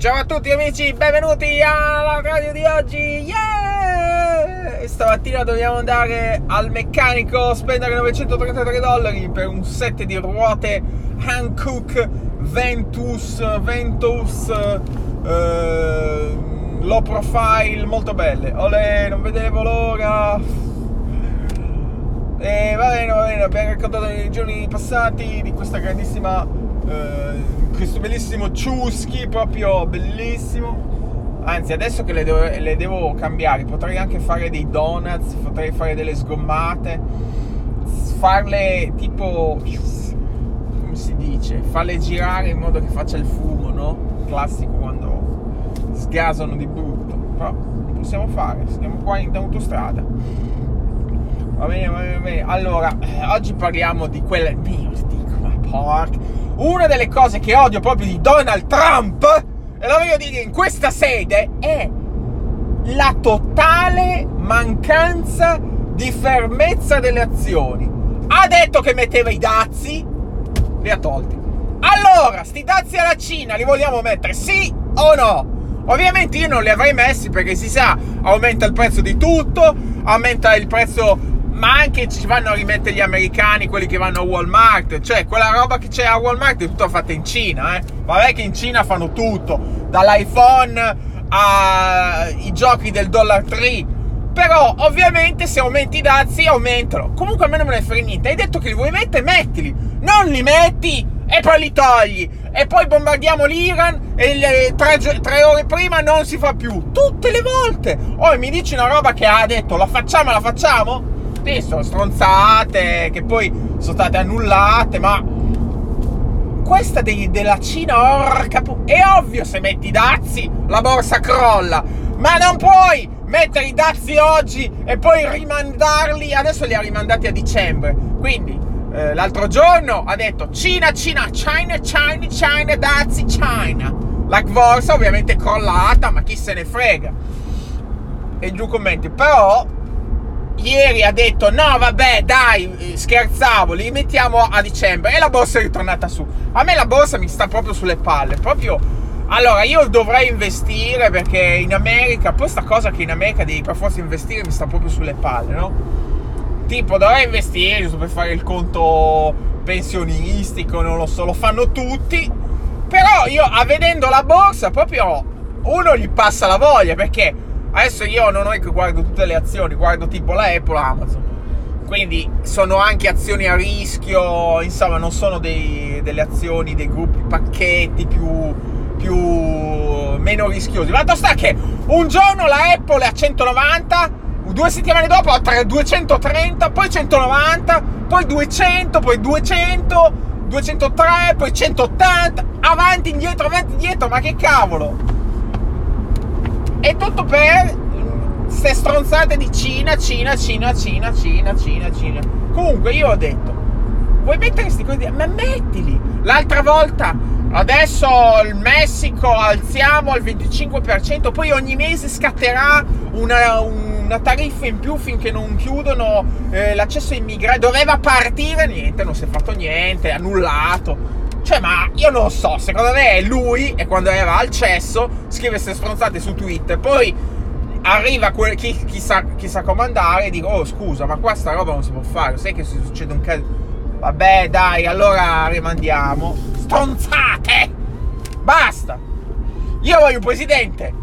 Ciao a tutti amici, benvenuti alla radio di oggi. Yeah! Stamattina dobbiamo andare al meccanico, spendere 933 dollari per un set di ruote Hankook Ventus Ventus eh, low profile molto belle. Olè, non vedevo l'ora. E va bene, va bene, abbiamo raccontato nei giorni passati di questa grandissima eh, questo bellissimo ciuschi, proprio bellissimo. Anzi, adesso che le devo, le devo, cambiare, potrei anche fare dei donuts, potrei fare delle sgommate, farle tipo, come si dice, farle girare in modo che faccia il fumo, no? Classico quando sgasano di brutto. Però possiamo fare, siamo qua in autostrada. Va bene, va bene, va bene. Allora, oggi parliamo di quelle... Mio, dico, ma porca una delle cose che odio proprio di Donald Trump, e lo voglio dire in questa sede, è la totale mancanza di fermezza delle azioni. Ha detto che metteva i dazi, li ha tolti. Allora, sti dazi alla Cina li vogliamo mettere, sì o no? Ovviamente io non li avrei messi perché si sa, aumenta il prezzo di tutto, aumenta il prezzo ma anche ci vanno a rimettere gli americani, quelli che vanno a Walmart, cioè quella roba che c'è a Walmart è tutta fatta in Cina, eh. Vabbè che in Cina fanno tutto, dall'iPhone ai giochi del dollar tree. Però ovviamente se aumenti i dazi aumentano. Comunque a me non me ne frega niente. Hai detto che li vuoi mettere, mettili. Non li metti e poi li togli. E poi bombardiamo l'Iran e tre, tre, ore prima non si fa più. Tutte le volte. Oh, mi dici una roba che ha detto, la facciamo, la facciamo? Sì, sono stronzate che poi sono state annullate, ma questa dei, della Cina, orca pu- È ovvio se metti i dazi la borsa crolla, ma non puoi mettere i dazi oggi e poi rimandarli. Adesso li ha rimandati a dicembre. Quindi eh, l'altro giorno ha detto Cina, Cina, China, China, China, dazi, China. La borsa ovviamente è crollata, ma chi se ne frega. E giù commenti. Però ieri ha detto no vabbè dai scherzavo li mettiamo a dicembre. E la borsa è ritornata su. A me la borsa mi sta proprio sulle palle proprio. Allora io dovrei investire perché in America poi sta cosa che in America devi per forza investire mi sta proprio sulle palle no? Tipo dovrei investire giusto per fare il conto pensionistico non lo so lo fanno tutti. Però io a vedendo la borsa proprio uno gli passa la voglia perché Adesso io non è che guardo tutte le azioni, guardo tipo la Apple Amazon. Quindi sono anche azioni a rischio, insomma, non sono dei, delle azioni, dei gruppi, pacchetti più, più meno rischiosi. Ma sta che un giorno la Apple è a 190, due settimane dopo a 230, poi 190, poi 200, poi 200, 203, poi 180, avanti, indietro, avanti, indietro, ma che cavolo! E tutto per queste stronzate di Cina, Cina, Cina, Cina, Cina, Cina, Cina. Comunque io ho detto, vuoi mettere questi cose? Ma mettili! L'altra volta, adesso il Messico alziamo al 25%, poi ogni mese scatterà una, una tariffa in più finché non chiudono eh, l'accesso ai migranti. Doveva partire, niente, non si è fatto niente, annullato. Cioè, ma io non so, secondo me lui, e quando era al cesso, scrive queste stronzate su Twitter, poi arriva quel, chi, chi, sa, chi sa comandare e dico, oh scusa, ma qua sta roba non si può fare, sai che succede un caso... Vabbè, dai, allora rimandiamo. Stronzate! Basta! Io voglio un presidente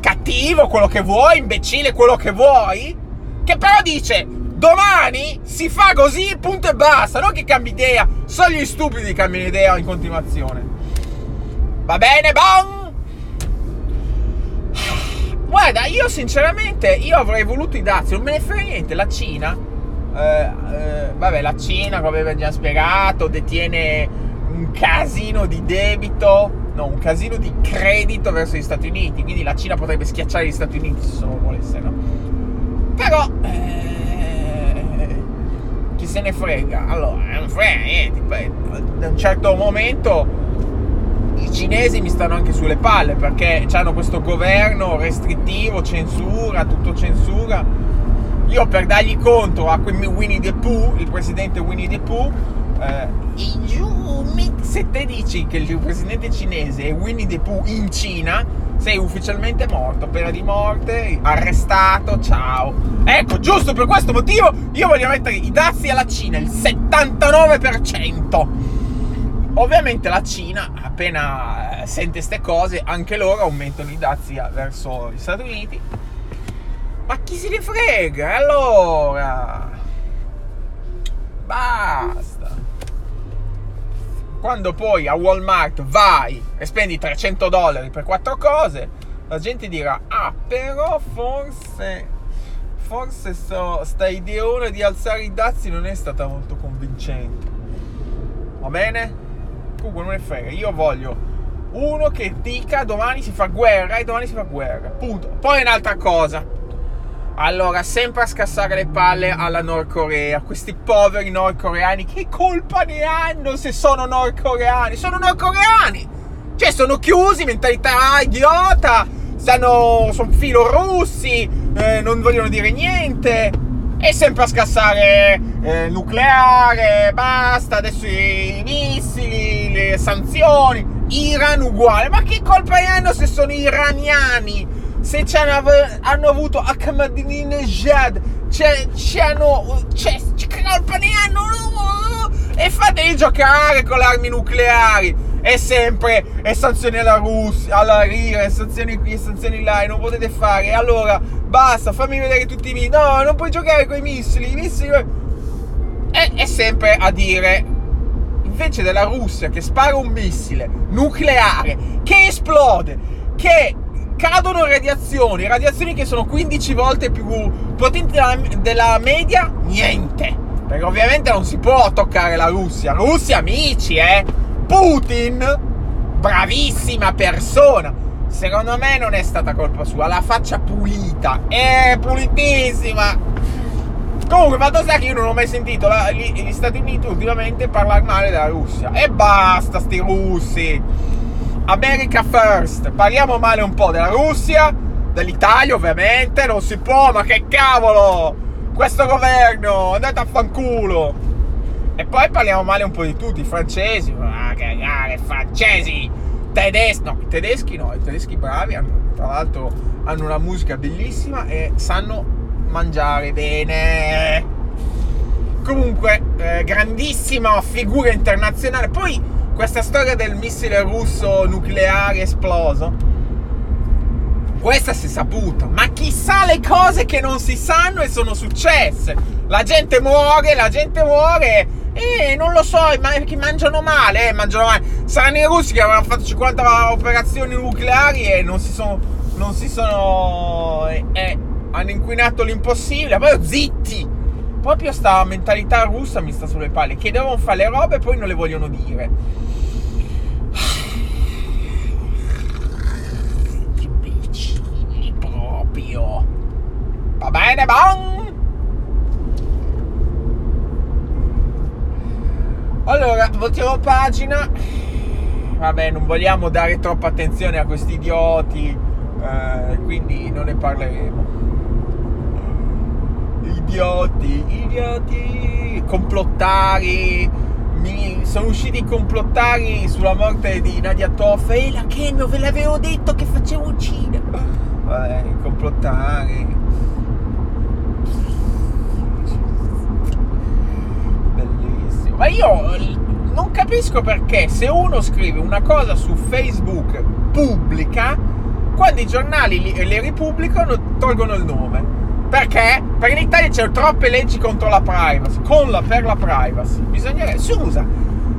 cattivo, quello che vuoi, imbecille, quello che vuoi, che però dice Domani si fa così, punto e basta. Non che cambi idea. Solo gli stupidi cambiano idea in continuazione. Va bene, bon? Guarda, io sinceramente, io avrei voluto i dazi, non me ne frega niente. La Cina, eh, eh, vabbè, la Cina, come abbiamo già spiegato, detiene un casino di debito, no, un casino di credito verso gli Stati Uniti. Quindi la Cina potrebbe schiacciare gli Stati Uniti se solo volesse, no? Però... Eh, se ne frega. Allora, non frega niente. Da un certo momento i cinesi mi stanno anche sulle palle perché hanno questo governo restrittivo, censura, tutto censura. Io per dargli contro a Winnie the Pooh, il presidente Winnie the Pooh, Eh, se te dici che il presidente cinese è Winnie the Pooh in Cina, sei ufficialmente morto, pena di morte, arrestato, ciao. Ecco, giusto per questo motivo io voglio mettere i dazi alla Cina, il 79%. Ovviamente la Cina, appena eh, sente queste cose, anche loro aumentano i dazi verso gli Stati Uniti. Ma chi se ne frega? Allora, basta. Quando poi a Walmart vai e spendi 300 dollari per quattro cose, la gente dirà, ah, però forse forse so, sta ideona di alzare i dazi non è stata molto convincente. Va bene? Comunque non ne frega, io voglio uno che dica domani si fa guerra e domani si fa guerra. Punto. Poi un'altra cosa. Allora, sempre a scassare le palle alla Nord Corea, questi poveri nordcoreani, che colpa ne hanno se sono nordcoreani? Sono nordcoreani! Cioè, sono chiusi, mentalità idiota, stanno, sono filorussi, eh, non vogliono dire niente. E sempre a scassare eh, nucleare, basta, adesso i missili, le sanzioni, Iran uguale. Ma che colpa ne hanno se sono iraniani? Se hanno avuto Ahmadinejad, ne hanno? E fateli giocare con le armi nucleari. E sempre, e sanzioni alla Russia, alla RIA, e sanzioni qui, e sanzioni là, e non potete fare. Allora, basta, fammi vedere tutti i missili. No, non puoi giocare con i missili, i missili... E, è sempre a dire, invece della Russia che spara un missile nucleare, che esplode, che cadono radiazioni, radiazioni che sono 15 volte più potenti della, della media, niente. Perché ovviamente non si può toccare la Russia. Russia, amici, eh. Putin, bravissima persona. Secondo me non è stata colpa sua, la faccia pulita, è pulitissima. Comunque, fatto sta che io non ho mai sentito la, gli, gli Stati Uniti ultimamente parlare male della Russia. E basta, sti russi. America First. Parliamo male un po' della Russia, dell'Italia ovviamente, non si può, ma che cavolo! Questo governo, andate a fanculo! E poi parliamo male un po' di tutti, i francesi, ah che cagare, francesi, tedeschi, no, i tedeschi no, i tedeschi bravi, hanno, tra l'altro hanno una musica bellissima e sanno mangiare bene. Comunque, eh, grandissima figura internazionale. Poi questa storia del missile russo nucleare esploso, questa si è saputa, ma chissà le cose che non si sanno e sono successe. La gente muore, la gente muore e non lo so, che mangiano male, eh, mangiano male. Saranno i russi che avevano fatto 50 operazioni nucleari e non si sono... Non si sono... Eh, eh, hanno inquinato l'impossibile, poi zitti! Proprio sta mentalità russa mi sta sulle palle, che devono fare le robe e poi non le vogliono dire. Va bene, bon? Allora, voltiamo pagina. Vabbè, non vogliamo dare troppa attenzione a questi idioti, eh, quindi non ne parleremo. Idioti, idioti, complottari. Mi sono usciti i complottari sulla morte di Nadia Toff. E la Kenno, ve l'avevo detto che facevo uccidere. Vabbè, complottari Ma io non capisco perché se uno scrive una cosa su Facebook pubblica, quando i giornali le ripubblicano tolgono il nome. Perché? Perché in Italia c'è troppe leggi contro la privacy, con la, per la privacy. Bisognerebbe, scusa,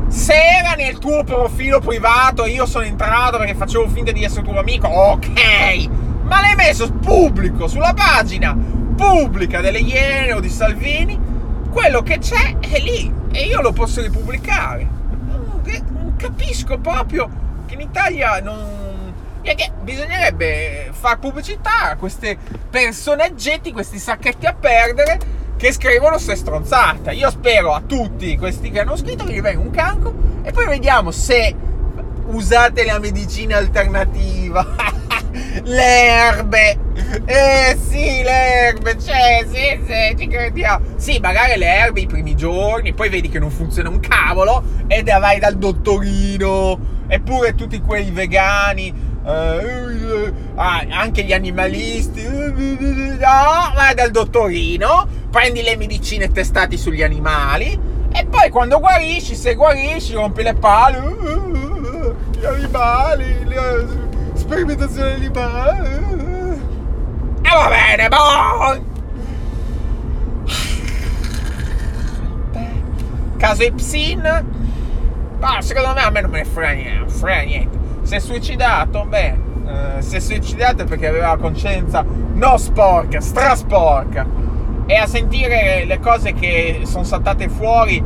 se era nel tuo profilo privato io sono entrato perché facevo finta di essere tuo amico, ok, ma l'hai messo pubblico sulla pagina pubblica delle Iene o di Salvini, quello che c'è è lì e io lo posso ripubblicare. Non capisco proprio che in Italia non. Che bisognerebbe fare pubblicità a queste personaggetti, questi sacchetti a perdere che scrivono se stronzate. Io spero a tutti questi che hanno scritto che gli venga un cancro e poi vediamo se usate la medicina alternativa, le erbe Eh sì, le erbe, cioè, sì, sì, ci crediamo. Sì, magari le erbe i primi giorni, poi vedi che non funziona un cavolo e te vai dal dottorino. Eppure tutti quei vegani. Uh, ah, anche gli animalisti. No, vai dal dottorino, prendi le medicine testate sugli animali e poi quando guarisci, se guarisci, rompi le palle. Gli animali, le, sperimentazione animale. E va bene, boh. Caso Ipsin. Ma secondo me a me non me ne frega niente. Frega niente. Si è suicidato? Beh, eh, si è suicidato perché aveva la coscienza non sporca, strasporca. E a sentire le cose che sono saltate fuori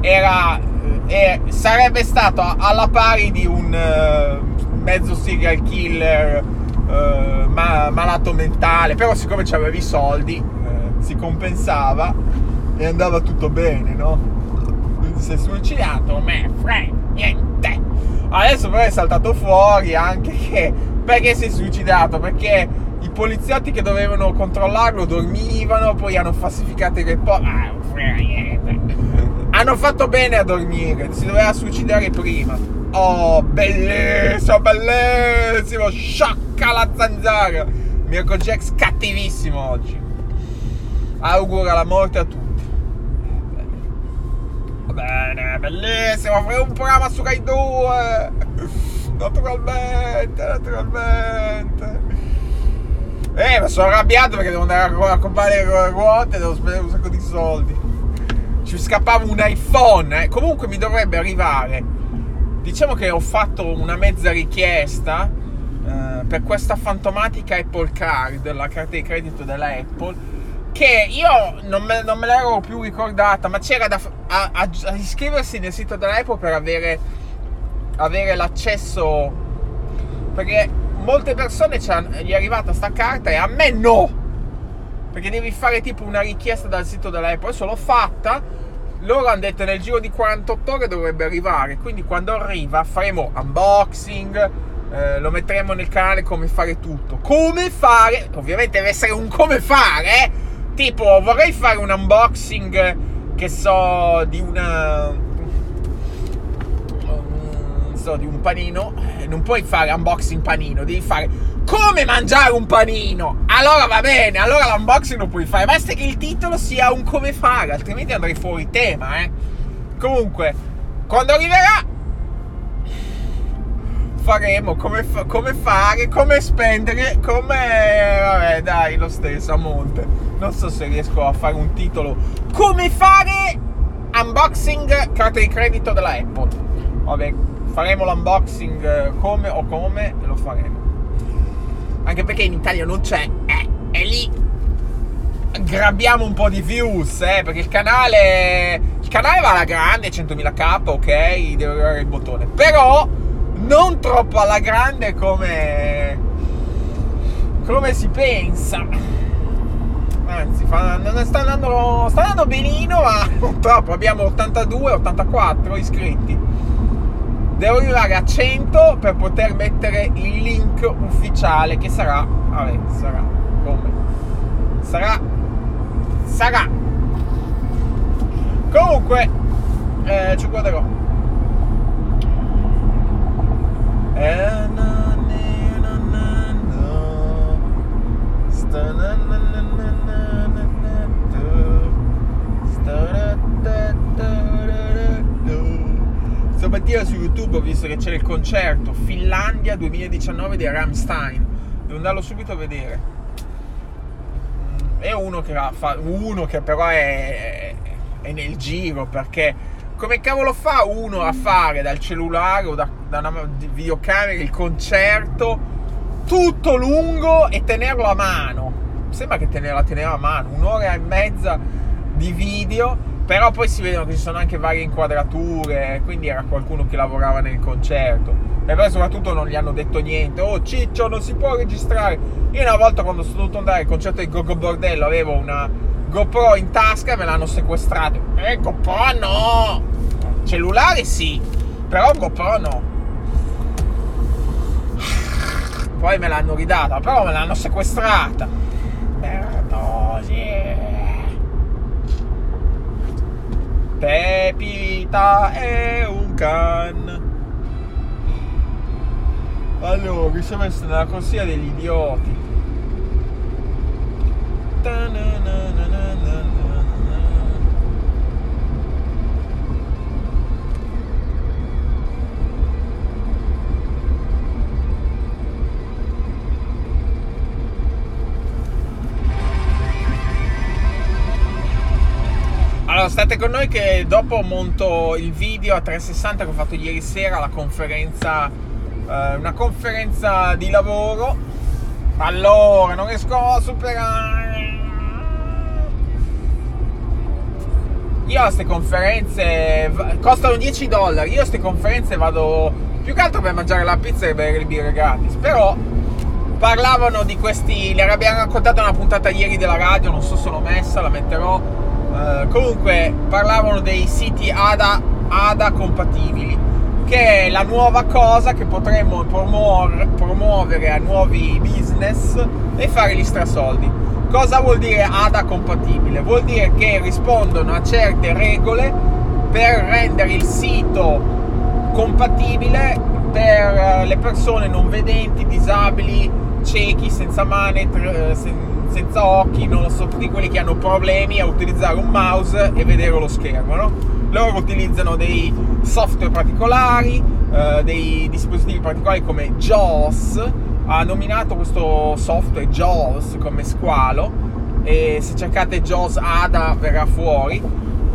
era. Eh, sarebbe stato alla pari di un eh, mezzo serial killer uh, ma, malato mentale, però siccome avevi i soldi uh, si compensava e andava tutto bene, no? Quindi si è suicidato, me frega niente. Adesso però è saltato fuori anche che perché si è suicidato? Perché i poliziotti che dovevano controllarlo dormivano, poi hanno falsificato il report. Ah, frega niente. Hanno fatto bene a dormire, si doveva suicidare prima. Oh, bellissimo, bellissimo, sciocca la zanzara. Mirko Jax cattivissimo oggi. Augura la morte a tutti. Bene, bellissimo, faremo un programma su Rai 2. Naturalmente, naturalmente. Eh, ma sono arrabbiato perché devo andare a comprare le ruote, devo spendere un sacco di soldi. Ci scappava un iPhone, eh. Comunque mi dovrebbe arrivare diciamo che ho fatto una mezza richiesta eh, per questa fantomatica Apple Card, la carta di credito della Apple, che io non me, non me l'ero più ricordata, ma c'era da a, a, a iscriversi nel sito della Apple per avere, avere l'accesso, perché molte persone gli è arrivata sta carta e a me no! Perché devi fare tipo una richiesta dal sito della Apple. Adesso l'ho fatta loro hanno detto nel giro di 48 ore dovrebbe arrivare quindi quando arriva faremo unboxing eh, lo metteremo nel canale come fare tutto come fare ovviamente deve essere un come fare eh? Tipo vorrei fare un unboxing che so di una so di un panino eh, non puoi fare unboxing panino devi fare come mangiare un panino. Allora va bene, allora l'unboxing lo puoi fare. Basta che il titolo sia un come fare, altrimenti andrei fuori tema, eh. Comunque, quando arriverà faremo come, fa- come fare, come spendere, come... Vabbè, dai, lo stesso, a monte. Non so se riesco a fare un titolo. Come fare unboxing carta di credito della Apple. Vabbè, faremo l'unboxing eh, come o come lo faremo anche perché in Italia non c'è, eh, e lì grabbiamo un po' di views, eh, perché il canale, il canale va alla grande, 100.000k, ok, deve arrivare il bottone, però non troppo alla grande come, come si pensa. Anzi, fa, sta, andando, sta andando benino, ma non troppo, abbiamo 82-84 iscritti. Devo arrivare a 100 per poter mettere il link ufficiale che sarà vabbè sarà come? Sarà sarà. Comunque eh, ci guarderò. Eh, stamattina su YouTube ho visto che c'era il concerto Finlandia 2019 di Ramstein. Devo andarlo subito a vedere. È uno che, fa, uno che però è, è, nel giro perché come cavolo fa uno a fare dal cellulare o da, da una videocamera il concerto tutto lungo e tenerlo a mano? Sembra che tenerla, teneva a mano, un'ora e mezza di video però poi si vedono che ci sono anche varie inquadrature, quindi era qualcuno che lavorava nel concerto. E poi soprattutto non gli hanno detto niente. Oh Ciccio, non si può registrare. Io una volta quando sono dovuto andare al concerto di Gogo Bordello avevo una GoPro in tasca e me l'hanno sequestrato. Eh, GoPro no! Cellulare sì, però GoPro no. Poi me l'hanno ridata, però me l'hanno sequestrata. Bertosi. Pepita è un can. Allora, mi sono messo nella corsia degli idioti. Allora, state con noi che dopo monto il video a 360 che ho fatto ieri sera alla conferenza, eh, una conferenza di lavoro. Allora, non riesco a superare. Io a queste conferenze costano 10 dollari. Io a queste conferenze vado più che altro per mangiare la pizza e bere le birre gratis. Però parlavano di questi. Le abbiamo raccontato una puntata ieri della radio, non so se l'ho messa, la metterò eh, comunque parlavano dei siti ADA, ADA compatibili, che è la nuova cosa che potremmo promuovere, promuovere a nuovi business e fare gli strasoldi. Cosa vuol dire ADA compatibile? Vuol dire che rispondono a certe regole per rendere il sito compatibile per eh, le persone non vedenti, disabili, ciechi, senza mani, eh, senza occhi, non so, tutti quelli che hanno problemi a utilizzare un mouse e vedere lo schermo, no? Loro utilizzano dei software particolari, eh, dei dispositivi particolari come JAWS, ha nominato questo software JAWS come squalo e se cercate JAWS ADA verrà fuori.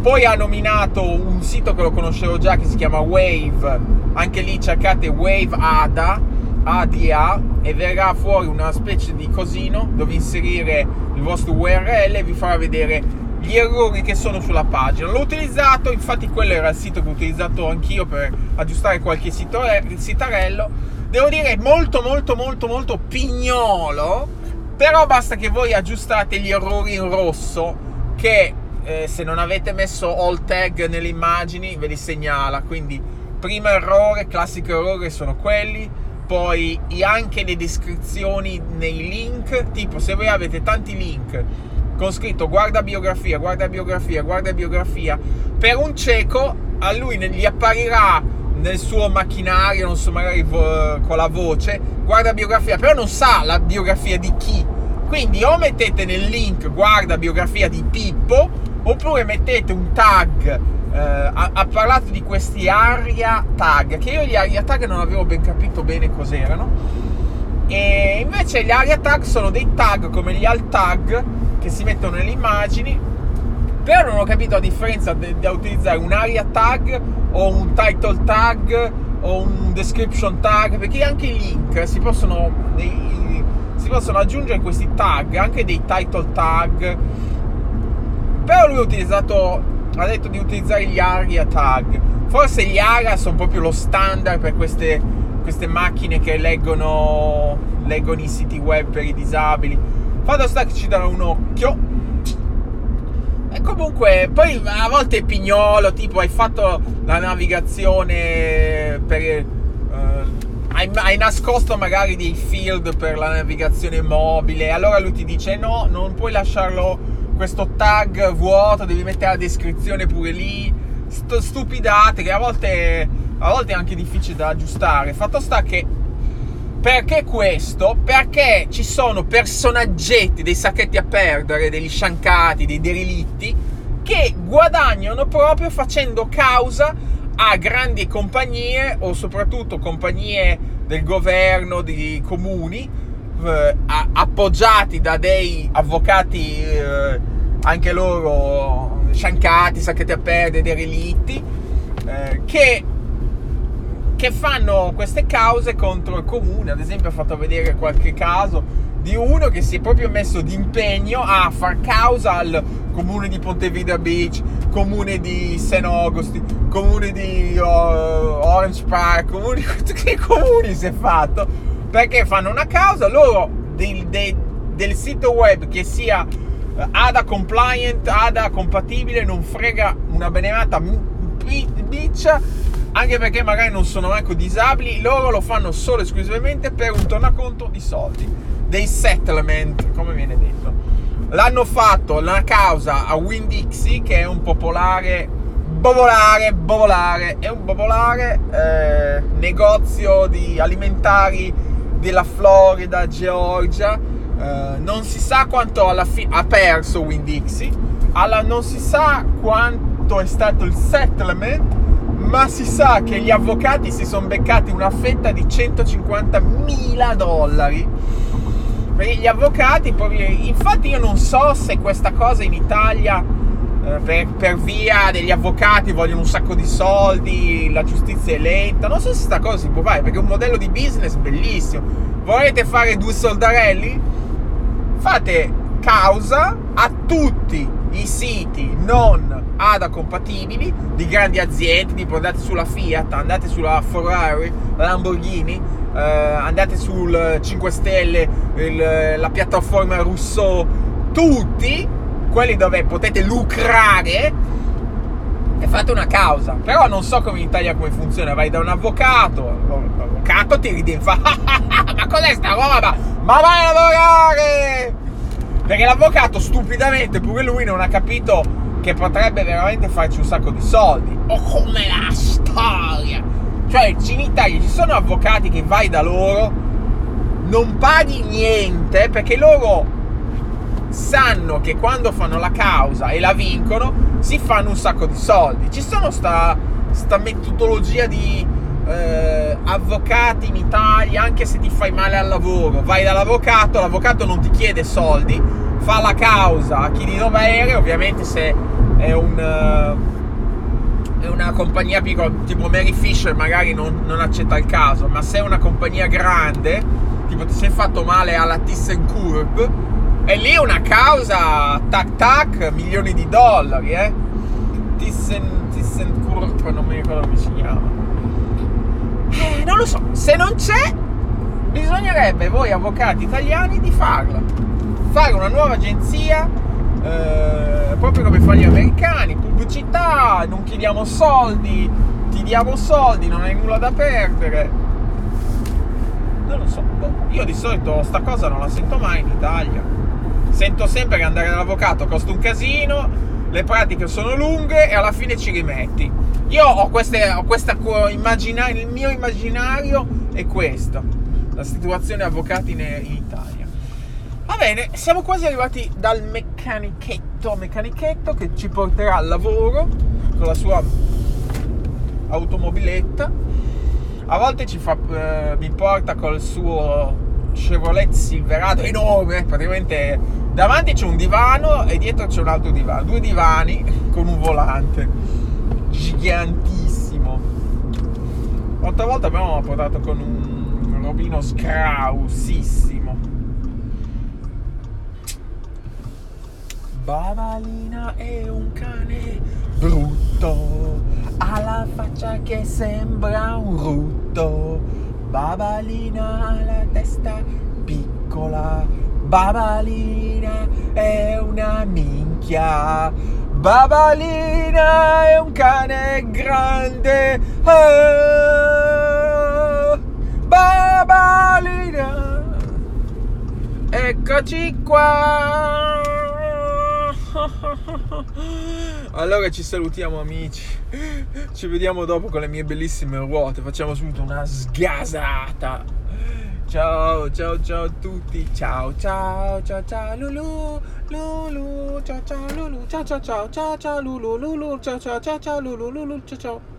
Poi ha nominato un sito che lo conoscevo già che si chiama Wave, anche lì cercate Wave ADA ADA e verrà fuori una specie di cosino dove inserire il vostro URL e vi farà vedere gli errori che sono sulla pagina. L'ho utilizzato, infatti quello era il sito che ho utilizzato anch'io per aggiustare qualche sito, sitarello. Devo dire molto molto molto molto pignolo, però basta che voi aggiustate gli errori in rosso che eh, se non avete messo all tag nelle immagini ve li segnala. Quindi primo errore, classico errore sono quelli poi anche le descrizioni nei link, tipo se voi avete tanti link con scritto guarda biografia, guarda biografia, guarda biografia, per un cieco a lui gli apparirà nel suo macchinario, non so, magari vo- con la voce, guarda biografia, però non sa la biografia di chi. Quindi o mettete nel link guarda biografia di Pippo, oppure mettete un tag eh, ha, ha, parlato di questi aria tag, che io gli aria tag non avevo ben capito bene cos'erano. E invece gli aria tag sono dei tag come gli alt tag che si mettono nelle immagini. Però non ho capito la differenza da utilizzare un aria tag o un title tag o un description tag, perché anche i link si possono, si possono aggiungere questi tag, anche dei title tag. Però lui ha utilizzato ha detto di utilizzare gli ARIA tag. Forse gli ARIA sono proprio lo standard per queste, queste macchine che leggono, leggono, i siti web per i disabili. Fatto sta che ci darò un occhio. E comunque, poi a volte è pignolo, tipo hai fatto la navigazione per... Uh, hai, hai, nascosto magari dei field per la navigazione mobile, allora lui ti dice no, non puoi lasciarlo questo tag vuoto, devi mettere la descrizione pure lì. St- stupidate che a volte, a volte è anche difficile da aggiustare. Fatto sta che perché questo? Perché ci sono personaggetti, dei sacchetti a perdere, degli sciancati, dei derelitti che guadagnano proprio facendo causa a grandi compagnie o soprattutto compagnie del governo, di comuni eh, appoggiati da dei avvocati eh, anche loro sciancati, sacchetti a perdere, derelitti, eh, che, che fanno queste cause contro il comune. Ad esempio, ho fatto vedere qualche caso di uno che si è proprio messo d'impegno a far causa al comune di Pontevedra Beach, comune di St. Augustine, comune di uh, Orange Park, comune, i comuni si è fatto perché fanno una causa loro del, del, del sito web che sia eh, ADA compliant, ADA compatibile, non frega una benemata biccia anche perché magari non sono manco disabili, loro lo fanno solo e esclusivamente per un tornaconto di soldi, dei settlement, come viene detto. L'hanno fatto la causa a Winn-Dixie, che è un popolare, bobolare, bobolare, è un popolare eh, negozio di alimentari della Florida, Georgia. Eh, non si sa quanto alla fine ha perso Winn-Dixie, alla, non si sa quanto è stato il settlement ma si sa che gli avvocati si sono beccati una fetta di 150 mila dollari. Perché gli avvocati, infatti io non so se questa cosa in Italia, per, per, via degli avvocati, vogliono un sacco di soldi, la giustizia è lenta, non so se questa cosa si può fare, perché è un modello di business bellissimo. Volete fare due soldarelli? Fate causa a tutti i siti non ADA compatibili di grandi aziende, tipo andate sulla Fiat, andate sulla Ferrari, Lamborghini, eh, andate sul 5 Stelle, il, la piattaforma Rousseau, tutti quelli dove potete lucrare e fate una causa. Però non so come in Italia come funziona, vai da un avvocato, l'avvocato ti ride e fa ma cos'è sta roba? Ma vai a lavorare! Perché l'avvocato stupidamente, pure lui non ha capito che potrebbe veramente farci un sacco di soldi. O come la storia. Cioè, in Italia ci sono avvocati che vai da loro, non paghi niente perché loro sanno che quando fanno la causa e la vincono si fanno un sacco di soldi. Ci sono sta, sta metodologia di eh, avvocati in Italia, anche se ti fai male al lavoro, vai dall'avvocato, l'avvocato non ti chiede soldi, fa la causa a chi di dovere, ovviamente se è un... Uh, è una compagnia piccola, tipo Mary Fisher magari non, non, accetta il caso, ma se è una compagnia grande, tipo ti sei fatto male alla ThyssenKrupp, e lì una causa, tac tac, milioni di dollari, eh. Thyssen, ThyssenKrupp, non mi ricordo come si chiama. Eh, non lo so, se non c'è, bisognerebbe voi avvocati italiani di farla. Fare una nuova agenzia, eh, proprio come fanno gli americani, pubblicità, non chiediamo soldi, ti diamo soldi, non hai nulla da perdere. Non lo so, boh. io di solito sta cosa non la sento mai in Italia. Sento sempre che andare dall'avvocato costa un casino, le pratiche sono lunghe e alla fine ci rimetti. Io ho, queste, ho questa immaginario, il mio immaginario è questo, la situazione avvocati in, Italia. Va bene, siamo quasi arrivati dal meccanichetto, meccanichetto che ci porterà al lavoro con la sua automobiletta. A volte fa, eh, mi porta col suo Chevrolet Silverado enorme, praticamente davanti c'è un divano e dietro c'è un altro divano, due divani con un volante gigantissimo. L'altra volta abbiamo portato con un robino scrausissimo. Babalina è un cane brutto, ha la faccia che sembra un rutto. Babalina ha la testa piccola, Babalina è una minchia. Babalina è un cane grande. Oh, Babalina, eccoci qua. Allora ci salutiamo amici. Ci vediamo dopo con le mie bellissime ruote. Facciamo subito una sgasata. Ciao, ciao, ciao a tutti. Ciao, ciao, ciao, ciao, Lulu, Lulu, ciao, ciao, Lulu, ciao, ciao, ciao, ciao, ciao, Lulu, Lulu, ciao, ciao, ciao, ciao, Lulu, Lulu, ciao, ciao.